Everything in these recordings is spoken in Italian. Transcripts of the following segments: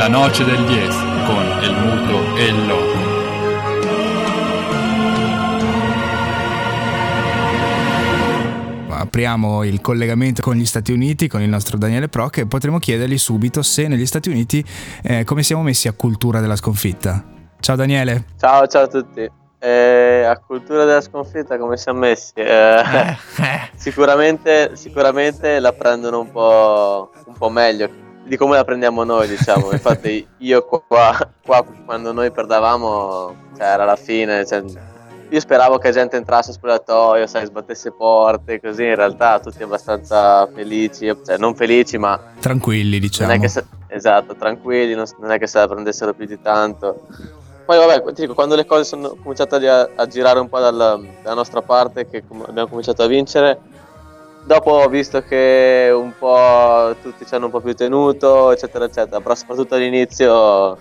La noce del 10 con el muto e il loco. apriamo il collegamento con gli Stati Uniti, con il nostro Daniele Proc e potremo chiedergli subito se negli Stati Uniti eh, come siamo messi a cultura della sconfitta. Ciao Daniele. Ciao, ciao a tutti. Eh, a cultura della sconfitta come siamo messi? Eh, sicuramente, sicuramente la prendono un po', un po', meglio di come la prendiamo noi, diciamo. Infatti io qua, qua quando noi perdavamo, cioè, era la fine, cioè, io speravo che gente entrasse a spogliatoio, sai, sbattesse porte, così in realtà tutti abbastanza felici, cioè non felici ma... Tranquilli diciamo. Se, esatto, tranquilli, non, non, è che se la prendessero più di tanto. Poi vabbè, dico, quando le cose sono cominciate a, a girare un po' dalla, dalla nostra parte, che abbiamo cominciato a vincere, dopo ho visto che un po' tutti ci hanno un po' più tenuto, eccetera, eccetera, però soprattutto all'inizio è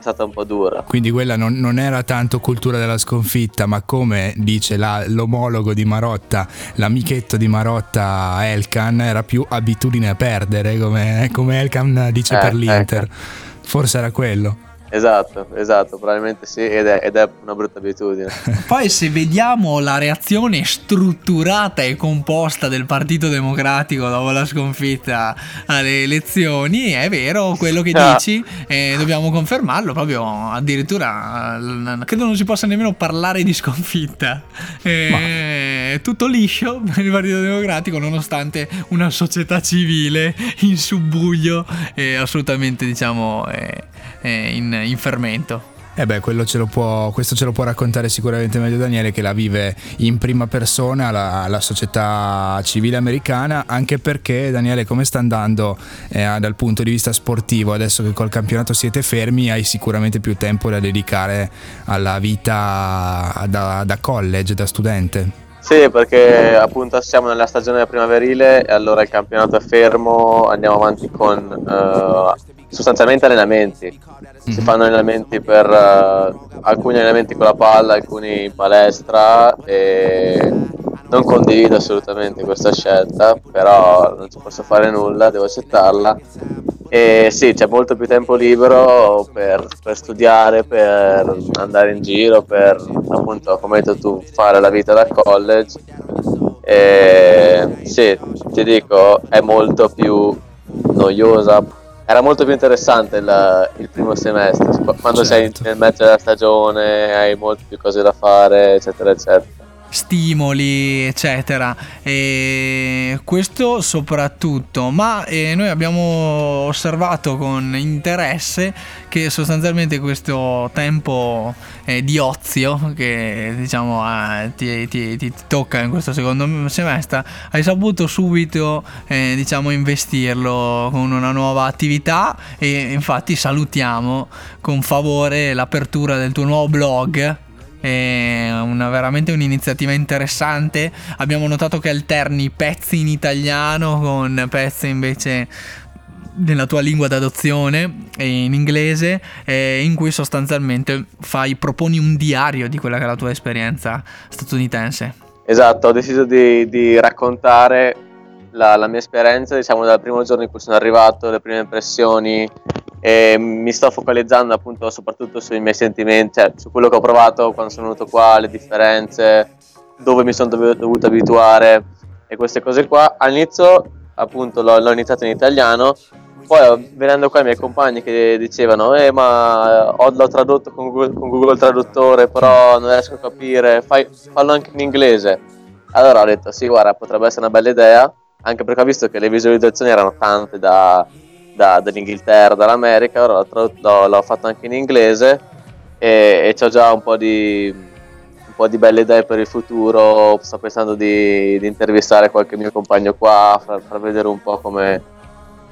stata un po' dura. Quindi quella non, non era tanto cultura della sconfitta, ma come dice la, l'omologo di Marotta, l'amichetto di Marotta Elkan, era più abitudine a perdere, come, come Elkan dice eh, per l'Inter. Ecco. Forse era quello. Esatto, esatto, probabilmente sì, ed è, ed è, una brutta abitudine. Poi se vediamo la reazione strutturata e composta del Partito Democratico dopo la sconfitta alle elezioni, è vero quello che ah. dici, eh, dobbiamo confermarlo, proprio addirittura credo non si possa nemmeno parlare di sconfitta. Eh, è tutto liscio per il Partito Democratico nonostante una società civile in subbuglio e assolutamente diciamo... Eh, eh, in, in fermento. Eh beh, ce può, questo ce lo può raccontare sicuramente meglio Daniele che la vive in prima persona la, la società civile americana, anche perché Daniele come sta andando eh, dal punto di vista sportivo, adesso che col campionato siete fermi hai sicuramente più tempo da dedicare alla vita da, da college, da studente. Sì, perché appunto siamo nella stagione primaverile e allora il campionato è fermo, andiamo avanti con uh, sostanzialmente allenamenti. Si mhm. fanno allenamenti per uh, alcuni allenamenti con la palla, alcuni in palestra e non condivido assolutamente questa scelta, però non ci posso fare nulla, devo accettarla. E sì, c'è molto più tempo libero per, per studiare, per andare in giro, per appunto, come hai detto tu, fare la vita da college. E sì, ti dico, è molto più noiosa era molto più interessante il, il primo semestre, quando certo. sei nel mezzo della stagione, hai molte più cose da fare, eccetera, eccetera stimoli, eccetera. E questo soprattutto, ma eh, noi abbiamo osservato con interesse che sostanzialmente questo tempo eh, di ozio che diciamo eh, ti, ti, ti, tocca in questo secondo semestre, hai saputo subito eh, diciamo investirlo con una nuova attività e infatti salutiamo con favore l'apertura del tuo nuovo blog è una, veramente un'iniziativa interessante. Abbiamo notato che alterni pezzi in italiano con pezzi invece nella tua lingua d'adozione e in inglese in cui sostanzialmente fai proponi un diario di quella che è la tua esperienza statunitense. Esatto, ho deciso di, di raccontare la, la, mia esperienza, diciamo dal primo giorno in cui sono arrivato, le prime impressioni, e mi sto focalizzando appunto soprattutto sui miei sentimenti, cioè su quello che ho provato quando sono venuto qua, le differenze, dove mi sono dov- dovuto abituare e queste cose qua. All'inizio appunto l'ho, l'ho iniziato in italiano, poi venendo qua i miei compagni che dicevano eh ma ho, l'ho tradotto con Google, con Google Traduttore però non riesco a capire, fai, fallo anche in inglese. Allora ho detto sì guarda potrebbe essere una bella idea, anche perché ho visto che le visualizzazioni erano tante da da, dall'Inghilterra, dall'America, ora l'ho, l'ho, l'ho, fatto anche in inglese e, e ho già un po, di, di belle idee per il futuro, sto pensando di, di intervistare qualche mio compagno qua, far, far vedere un po' come,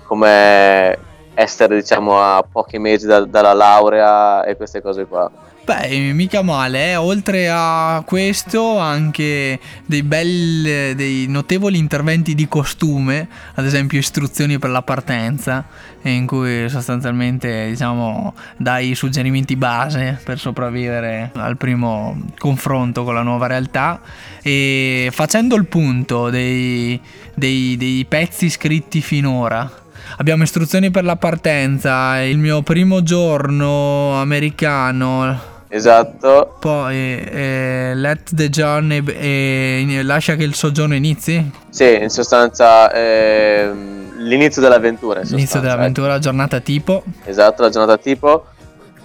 come essere diciamo a pochi mesi da, dalla laurea e queste cose qua. Beh, mica male, eh? oltre a questo anche dei belli, dei notevoli interventi di costume, ad esempio istruzioni per la partenza, in cui sostanzialmente diciamo dai suggerimenti base per sopravvivere al primo confronto con la nuova realtà e facendo il punto dei, dei, dei pezzi scritti finora abbiamo istruzioni per la partenza, il mio primo giorno americano. Esatto. Poi eh, let the journey eh, lascia che il soggiorno inizi? Sì, in sostanza ehm, l'inizio dell'avventura. in L'inizio sostanza, dell'avventura, giornata tipo. ecco. Esatto, la giornata tipo.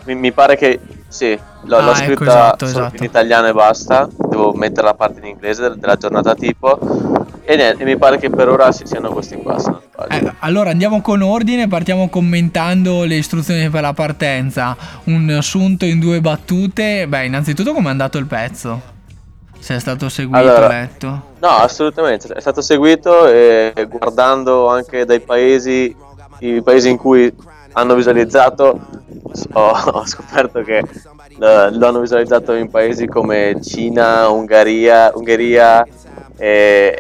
Mi, mi pare che sì, l'ho, Ah, l'ho ecco, scritta esatto, solo esatto. in italiano e basta. Devo mettere la parte in inglese del- della giornata tipo. E niente, mi pare che per ora si siano questi qua. Eh, allora andiamo con ordine, partiamo commentando le istruzioni per la partenza. Un assunto in due battute. Beh, innanzitutto come è andato il pezzo? Se è stato seguito, Allora, letto. No, assolutamente, è stato seguito e guardando anche dai paesi, i paesi in cui hanno visualizzato, ho, ho scoperto che lo, lo hanno visualizzato in paesi come Cina, Ungheria, Ungheria e,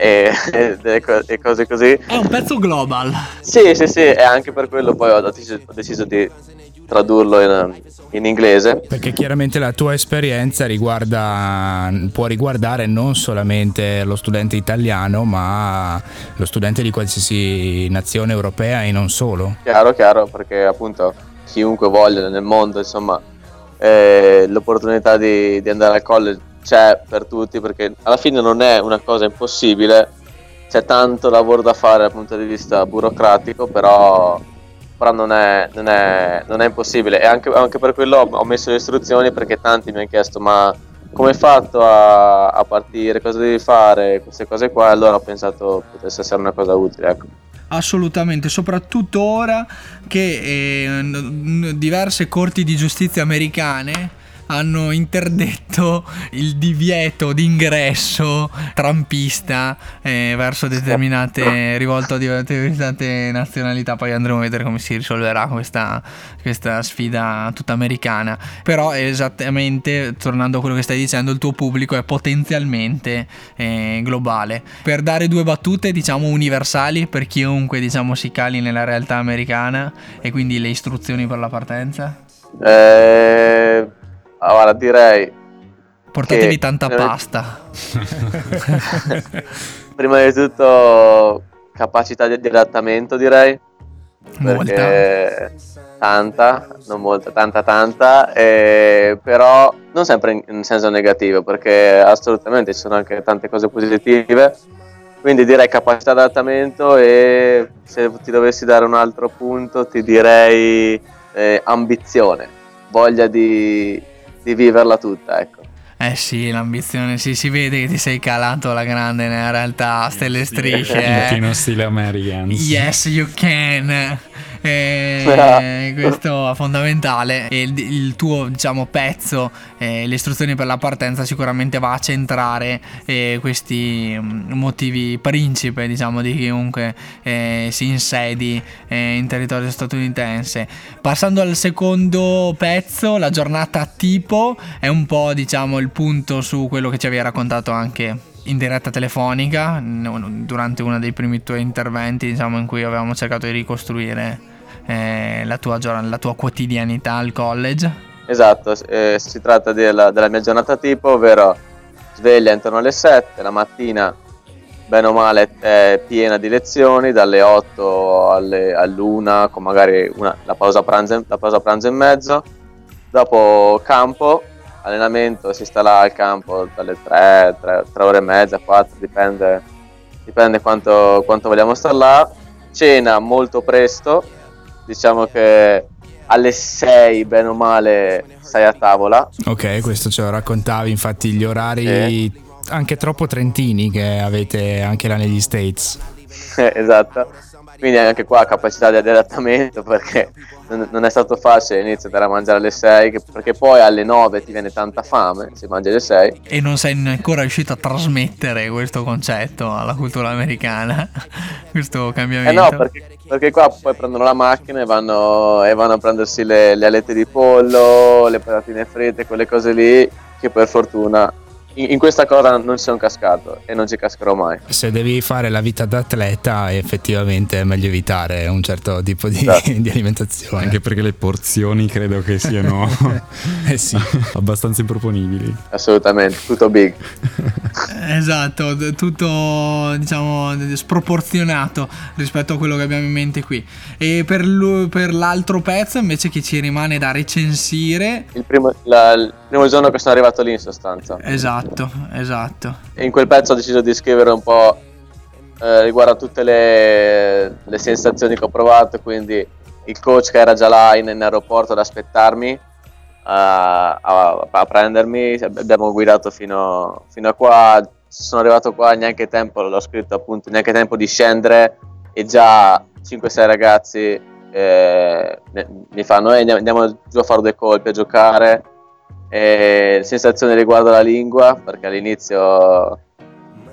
e- e cose così. È un pezzo global. Sì, sì, sì, e anche per quello poi ho deciso, ho deciso di tradurlo in, in inglese. Perché chiaramente la tua esperienza riguarda, può riguardare non solamente lo studente italiano, ma lo studente di qualsiasi nazione europea e non solo. Chiaro, chiaro, perché appunto chiunque voglia nel mondo, insomma, eh, l'opportunità di, di andare al college c'è per tutti, perché alla fine non è una cosa impossibile, c'è tanto lavoro da fare dal punto di vista burocratico, però, però non, è, non, è, non è impossibile. E anche, anche per quello ho, messo le istruzioni, perché tanti mi hanno chiesto, ma come hai fatto a, a partire, cosa devi fare, queste cose qua, allora ho pensato potesse essere una cosa utile, ecco. Assolutamente, soprattutto ora che eh, diverse corti di giustizia americane hanno interdetto il divieto d'ingresso trampista eh, verso determinate rivolto a determinate nazionalità. Poi andremo a vedere come si risolverà questa, questa sfida tutta americana. Però esattamente tornando a quello che stai dicendo il tuo pubblico è potenzialmente eh, globale. Per dare due battute diciamo universali per chiunque diciamo si cali nella realtà americana e quindi le istruzioni per la partenza? Eh, allora direi portatevi tanta eh, pasta. Prima di tutto capacità di, di adattamento direi. Molta. Tanta non molta tanta tanta eh, però non sempre in, in senso negativo perché assolutamente ci sono anche tante cose positive. Quindi direi capacità di adattamento e se ti dovessi dare un altro punto ti direi eh, ambizione voglia di, di viverla tutta ecco Eh sì, l'ambizione, sì, si vede che ti sei calato alla grande nella realtà, stelle e strisce. eh. Latino stile Americans. Yes, you can. Eh, questo è fondamentale. E il, il tuo, diciamo, pezzo, eh, le istruzioni per la partenza, sicuramente va a centrare eh, questi mm, motivi principe, diciamo, di chiunque si insedi in territorio statunitense. Passando al secondo pezzo, la giornata tipo, è un po', diciamo, il punto su quello che ci avevi raccontato anche in diretta telefonica durante uno dei primi tuoi interventi, diciamo, in cui avevamo cercato di ricostruire eh, la, tua, la tua quotidianità al college. Esatto, eh, si tratta della, della mia giornata tipo, ovvero sveglia intorno alle 7, la mattina bene o male è piena di lezioni, dalle 8 alle, all'1 con magari una- la, pausa pranzo, la pausa pranzo in mezzo, dopo campo, allenamento, si sta là al campo dalle 3, 3, ore e mezza, 4, dipende, dipende quanto, quanto vogliamo stare là, cena molto presto, diciamo che alle 6 bene o male sei a tavola. Ok, questo ce lo raccontavi, infatti gli orari anche troppo trentini che avete anche là negli States. esatto quindi anche qua capacità di adattamento perché non, non è stato facile all'inizio andare a mangiare alle 6 che- perché poi alle 9 ti viene tanta fame se mangi alle 6 E non sei ancora riuscito a trasmettere questo concetto alla cultura americana, questo eh cambiamento. no perché, perché qua poi prendono la macchina e vanno, e vanno a prendersi le, le alette di pollo le patatine fritte quelle cose lì che per fortuna in, in questa cosa non ci sono cascato e non ci cascherò mai. Se devi fare la vita d'atleta, effettivamente è meglio evitare un certo tipo di, Esatto. di alimentazione. Anche perché le porzioni credo che siano eh sì. abbastanza improponibili. Assolutamente, tutto big. Esatto, tutto diciamo sproporzionato rispetto a quello che abbiamo in mente qui. E per l'altro pezzo invece che ci rimane da recensire, Il primo, la- il primo giorno che sono arrivato lì in sostanza. esatto, esatto. E in quel pezzo ho deciso di scrivere un po' eh, riguardo a tutte le, le sensazioni che ho provato, quindi il coach che era già là in, in aeroporto ad aspettarmi a, a- a prendermi, abbiamo guidato fino, fino a qua, sono arrivato qua neanche tempo, l'ho scritto appunto, neanche tempo di scendere e già 5-6 ragazzi eh, mi fanno "Eh, andiamo giù a fare due colpi, a giocare e sensazione riguardo alla lingua perché all'inizio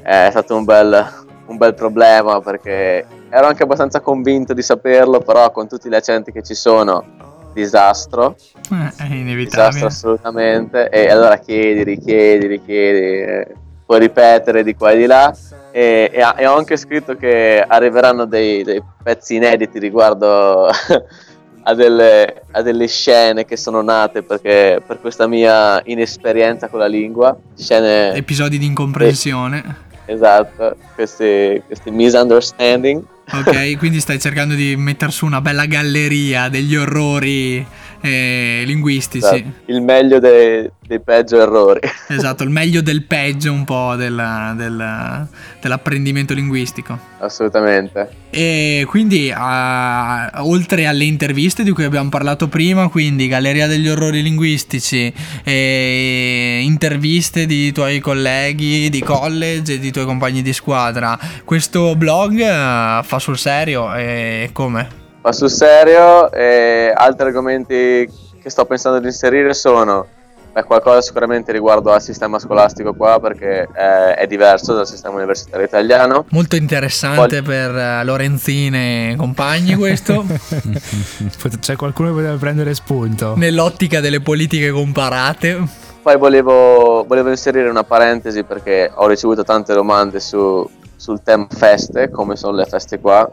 è stato un bel, un bel problema perché ero anche abbastanza convinto di saperlo però con tutti gli accenti che ci sono disastro. Eh, è disastro inevitabile. assolutamente. E allora chiedi, richiedi, richiedi eh, puoi ripetere di qua e di là. E, e e ho anche scritto che arriveranno dei, dei pezzi inediti riguardo a delle, a delle scene che sono nate perché, per questa mia inesperienza con la lingua scene Episodi di incomprensione. esatto questi, questi misunderstanding Ok, quindi stai cercando di mettere su una bella galleria degli orrori eh, linguistici. esatto, il meglio dei, dei peggio errori Esatto, il meglio del peggio un po' della- del- dell'apprendimento linguistico. assolutamente E quindi, ah, oltre alle interviste di cui abbiamo parlato prima, quindi Galleria degli Orrori Linguistici, interviste di tuoi colleghi di college e di tuoi compagni di squadra, questo blog eh, fa sul serio e come? Ma sul serio, eh, altri argomenti che sto pensando di inserire sono beh, qualcosa sicuramente riguardo al sistema scolastico qua perché eh, è diverso dal sistema universitario italiano. Molto interessante per eh, Lorenzine e compagni questo, C'è qualcuno che poteva prendere spunto. nell'ottica delle politiche comparate. Poi volevo, volevo inserire una parentesi perché ho ricevuto tante domande su- sul tema feste, come sono le feste qua,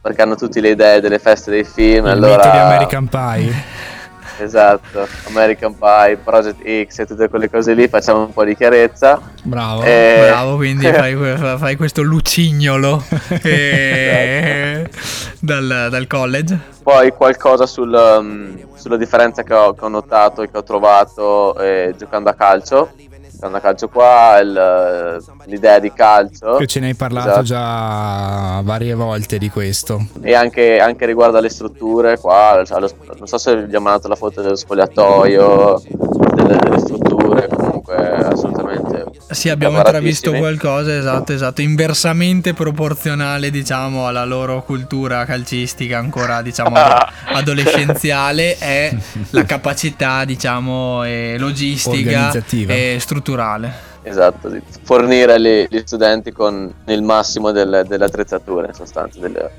perché hanno tutte le idee delle feste dei film. Il allora, mito di American Pie. Esatto, American Pie, Project X e tutte quelle cose lì, facciamo un po' di chiarezza. Bravo. Eh, Bravo, quindi fai, fai questo lucignolo eh, dal, dal college. Poi qualcosa sul, um, sulla differenza che ho, che ho notato e che ho trovato eh, giocando a calcio. Calcio qua, il- l'idea di calcio Che ce ne hai parlato Esatto. già varie volte di questo. e anche, anche riguardo alle strutture qua, cioè, non so se vi ho mandato la foto dello spogliatoio, delle, delle strutture, comunque assolutamente. Sì, abbiamo intravisto qualcosa, esatto, esatto, inversamente proporzionale, diciamo, alla loro cultura calcistica ancora, diciamo, ado- adolescenziale è la capacità, diciamo, eh, logistica e strutturale. Esatto, di fornire gli, gli studenti con il massimo delle, delle attrezzature, in sostanza, delle-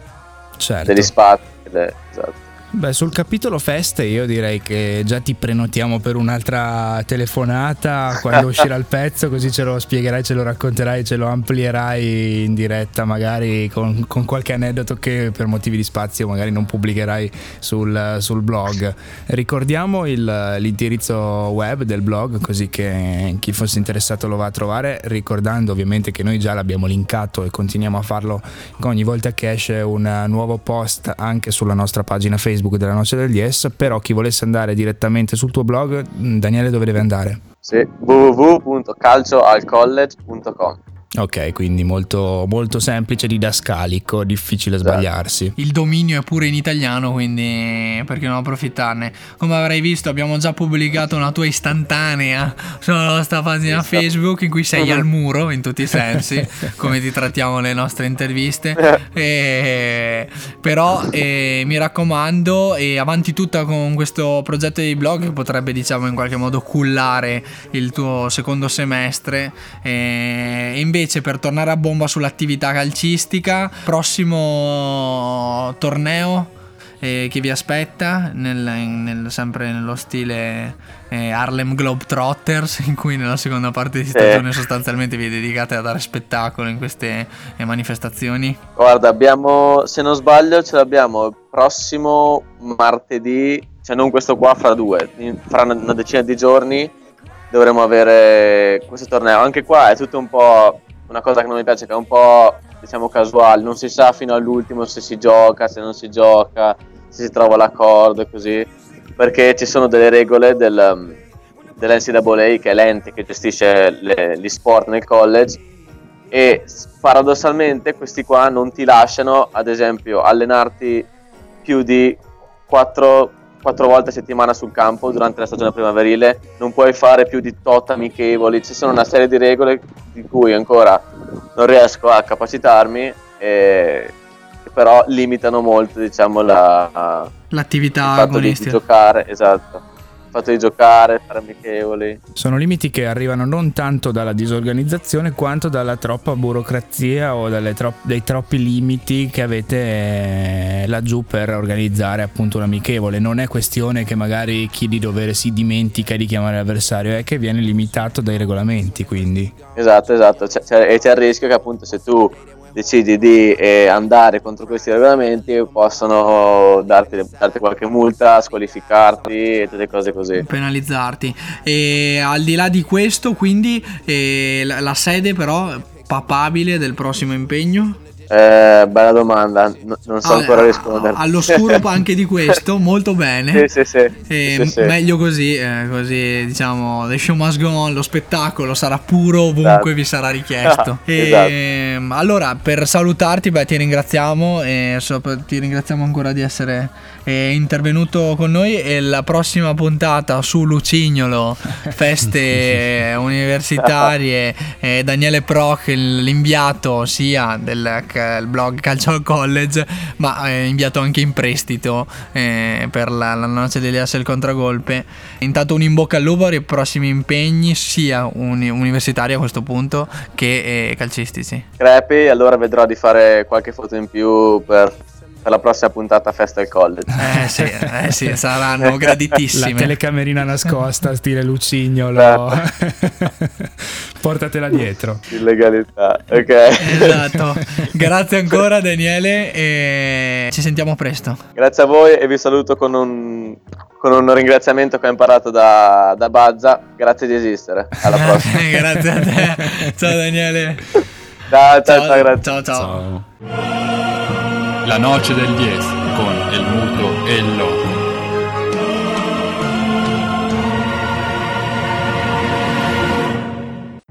Certo. degli spazi. delle- esatto. Beh, sul capitolo feste io direi che già ti prenotiamo per un'altra telefonata quando uscirà il pezzo, così ce lo spiegherai, ce lo racconterai, ce lo amplierai in diretta, magari con, con qualche aneddoto che per motivi di spazio magari non pubblicherai sul, sul blog. Ricordiamo il- l'indirizzo web del blog, così che chi fosse interessato lo va a trovare, ricordando ovviamente che noi già l'abbiamo linkato e continuiamo a farlo ogni volta che esce un nuovo post anche sulla nostra pagina Facebook della Noce del DS, però chi volesse andare direttamente sul tuo blog, Daniele dove deve andare? Sì, www.calcioalcollege.com Ok, quindi molto, molto semplice, didascalico, difficile Esatto. sbagliarsi. Il dominio è pure in italiano, quindi perché non approfittarne? Come avrai visto, abbiamo già pubblicato una tua istantanea sulla nostra pagina Esatto. Facebook in cui sei al muro in tutti i sensi, come ti trattiamo le nostre interviste. E- però eh, mi raccomando, e avanti tutta con questo progetto di blog che potrebbe, diciamo, in qualche modo cullare il tuo secondo semestre. E invece, per tornare a bomba sull'attività calcistica, prossimo torneo eh, che vi aspetta, nel, nel, sempre nello stile eh, Harlem Globetrotters, in cui nella seconda parte di stagione sostanzialmente vi dedicate a dare spettacolo in queste eh, manifestazioni? Guarda, abbiamo, se non sbaglio, ce l'abbiamo il prossimo martedì, cioè non questo qua, fra due, fra una decina di giorni dovremo avere questo torneo. Anche qua è tutto un po' una cosa che non mi piace, che è un po' diciamo casuale, non si sa fino all'ultimo se si gioca, se non si gioca, se si trova l'accordo e così, perché ci sono delle regole del, um, dell'NCAA che è l'ente che gestisce le, gli sport nel college e paradossalmente questi qua non ti lasciano ad esempio allenarti più di 4 quattro volte a settimana sul campo durante la stagione primaverile, non puoi fare più di tot amichevoli, ci sono una serie di regole di cui ancora non riesco a capacitarmi, e, però limitano molto diciamo, la, l'attività agonistica. Di, di giocare, esatto fatto di giocare, fare amichevoli. Sono limiti che arrivano non tanto dalla disorganizzazione quanto dalla troppa burocrazia o tro- dai troppi limiti che avete eh, laggiù per organizzare appunto un amichevole. Non è questione che magari chi di dovere si dimentica di chiamare l'avversario, è che viene limitato dai regolamenti quindi. Esatto, esatto. C'è, c'è, e c'è il rischio che appunto se tu decidi di eh, andare contro questi regolamenti possono darti, darti, qualche multa, squalificarti e tutte cose così. Penalizzarti. E al di là di questo, quindi eh, la, la sede però papabile del prossimo impegno? Eh, bella domanda, no, non so ah, ancora rispondere. All'oscuro anche di questo, molto bene. Sì, sì, sì. sì, sì. Meglio così, eh, così diciamo, the show must go on, lo spettacolo sarà puro ovunque esatto. vi sarà richiesto. e, esatto. Ehm, allora, per salutarti, beh, ti ringraziamo e so, ti ringraziamo ancora di essere eh, intervenuto con noi e la prossima puntata su Lucignolo, feste universitarie, eh, Daniele Proc, l'inviato sia del blog Calcio College, ma è inviato anche in prestito eh, per la, la noce degli asse il contragolpe. Intanto un in bocca al lupo per i prossimi impegni, sia uni- universitari a questo punto che eh, calcistici. Crepi, allora vedrò di fare qualche foto in più per per la prossima puntata Festa al College. Eh sì, eh sì saranno graditissime. La telecamerina nascosta, stile Lucignolo. Esatto. Portatela dietro. Illegalità, ok. Esatto. Grazie ancora Daniele e ci sentiamo presto. Grazie a voi e vi saluto con un, con un ringraziamento che ho imparato da, da Bazza. Grazie di esistere. Alla prossima. grazie a te. Ciao Daniele. Ciao, ciao, ciao, ciao. ciao. ciao. La noce del 10 con el muto e il loco.